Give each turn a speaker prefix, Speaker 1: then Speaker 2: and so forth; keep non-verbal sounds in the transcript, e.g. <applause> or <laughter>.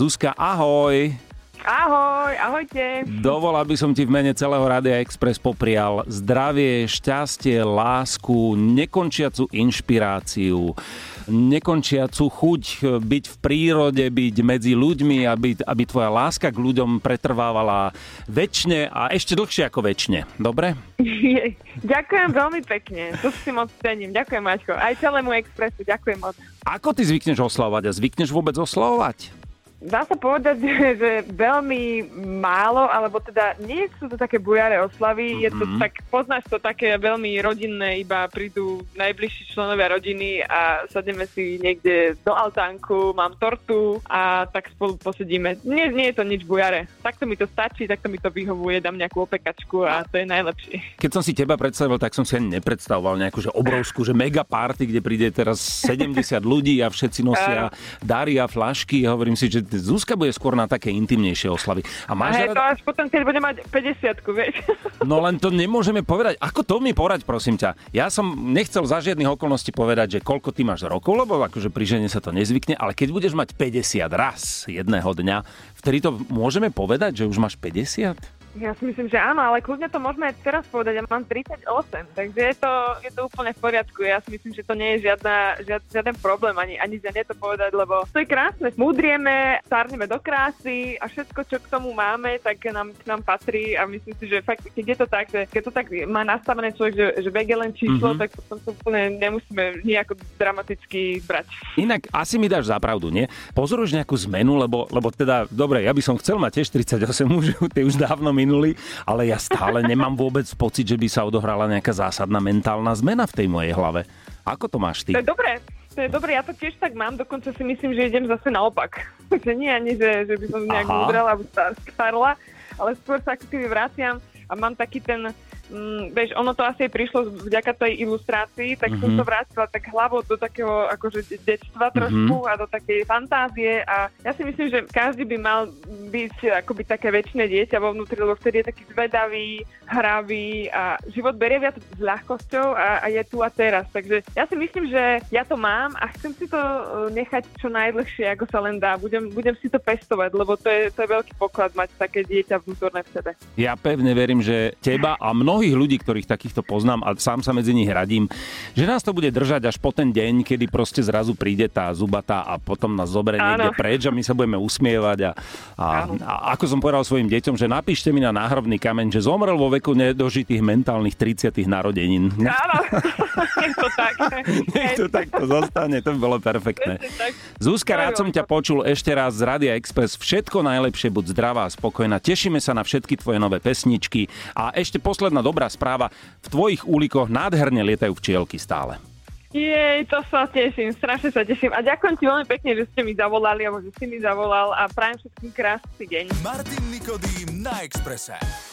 Speaker 1: Zuzka, ahoj.
Speaker 2: Ahoj, ahojte.
Speaker 1: Dovol, aby som ti v mene celého Rádia Express poprial zdravie, šťastie, lásku, nekončiacu inšpiráciu, nekončiacu chuť byť v prírode, byť medzi ľuďmi, aby, aby tvoja láska k ľuďom pretrvávala väčšine a ešte dlhšie ako väčšine. Dobre?
Speaker 2: Ďakujem veľmi pekne, to si moc cením. Ďakujem, Maťko. Aj celému Expressu, ďakujem moc.
Speaker 1: Ako ty zvykneš oslavovať a zvykneš vôbec oslavovať?
Speaker 2: Dá sa povedať, <laughs> že veľmi málo, alebo teda nie sú to také bujaré oslavy, mm-hmm. je to
Speaker 1: Mhm.
Speaker 2: tak, poznáš to také veľmi rodinné, iba prídu najbližší členovia rodiny a sadneme si niekde do altánku, mám tortu a tak spolu posedíme. Nie, nie je to nič bujare. Takto mi to stačí, takto mi to vyhovuje, dám nejakú opekačku a to je najlepšie.
Speaker 1: Keď som si teba predstavil, tak som si ani nepredstavoval nejakú že obrovskú, že mega party, kde príde teraz 70 ľudí a všetci nosia dary a flašky. Hovorím si, že Zuzka bude skôr na také intimnejšie oslavy. A máš
Speaker 2: hej, to
Speaker 1: rada...
Speaker 2: až potom, keď budem mať 50 vieš. <laughs>
Speaker 1: No len to nemôžeme povedať. Ako to mi porať, prosím ťa. Ja som nechcel za žiadnych okolností povedať, že koľko ty máš rokov, lebo akože pri žene sa to nezvykne, ale keď budeš mať 50 raz jedného dňa, vtedy to môžeme povedať, že už máš 50?
Speaker 2: Ja si myslím, že áno, ale kľudne to môžeme aj teraz povedať. Ja mám 38, takže je to, je to úplne v poriadku. Ja si myslím, že to nie je žiadna, žiad, žiaden problém ani, ani za to povedať, lebo to je krásne. Múdrieme, stárneme do krásy a všetko, čo k tomu máme, tak nám, k nám patrí a myslím si, že fakt, keď je to tak, že keď to tak má nastavené človek, že, že vek je len číslo,
Speaker 1: Mhm.
Speaker 2: mm-hmm. tak potom to úplne nemusíme nejako dramaticky brať.
Speaker 1: Inak asi mi dáš zapravdu, nie? Pozoruješ nejakú zmenu, lebo, lebo teda, dobre, ja by som chcel mať tiež 38 <laughs> už, tie už dávno minuli, ale ja stále <laughs> nemám vôbec pocit, že by sa odohrala nejaká zásadná mentálna zmena v tej mojej hlave. Ako to máš ty?
Speaker 2: To je dobré. To je dobré, ja to tiež tak mám, dokonca si myslím, že idem zase naopak. <laughs> že nie ani, že, že by som nejak
Speaker 1: Aha.
Speaker 2: múdrala alebo star- starla, ale skôr sa ako keby vraciam a mám taký ten, mm, vieš, ono to asi prišlo vďaka tej ilustrácii, tak som
Speaker 1: Mhm.
Speaker 2: to vrátila tak hlavou do takého akože de- detstva trošku a do takej fantázie a ja si myslím, že každý by mal byť akoby také väčšie dieťa vo vnútri, lebo vtedy je taký zvedavý, hravý a život berie viac s ľahkosťou a, a je tu a teraz. Takže ja si myslím, že ja to mám a chcem si to e, nechať čo najdlhšie, ako sa len dá. Budem, budem si to pestovať, lebo to je, to je veľký poklad mať také dieťa vnútorné v sebe.
Speaker 1: Ja pevne verím, že teba a mnohých ľudí, ktorých takýchto poznám a sám sa medzi nich radím, že nás to bude držať až po ten deň, kedy proste zrazu príde tá zubatá a potom nás zoberie niekde preč a my sa budeme usmievať a, a, a ako som povedal svojim deťom, že napíšte mi na náhrobný kameň, že zomrel vo veku nedožitých mentálnych 30 narodenín.
Speaker 2: Áno, <laughs> je to tak. <laughs>
Speaker 1: Nech to takto zostane, to by bolo perfektné. Zuzka, rád som ťa počul ešte raz z Radia Express. Všetko najlepšie, buď zdravá a spokojná. Tešíme sa na všetky tvoje nové pesničky. A ešte posledná dobrá správa. V tvojich úlikoch nádherne lietajú včielky stále.
Speaker 2: Jej, to sa teším, strašne sa teším. A ďakujem ti veľmi pekne, že ste mi zavolali, alebo že si mi zavolal a prajem všetkým krásny deň.
Speaker 3: Martin Nikodým na Exprese.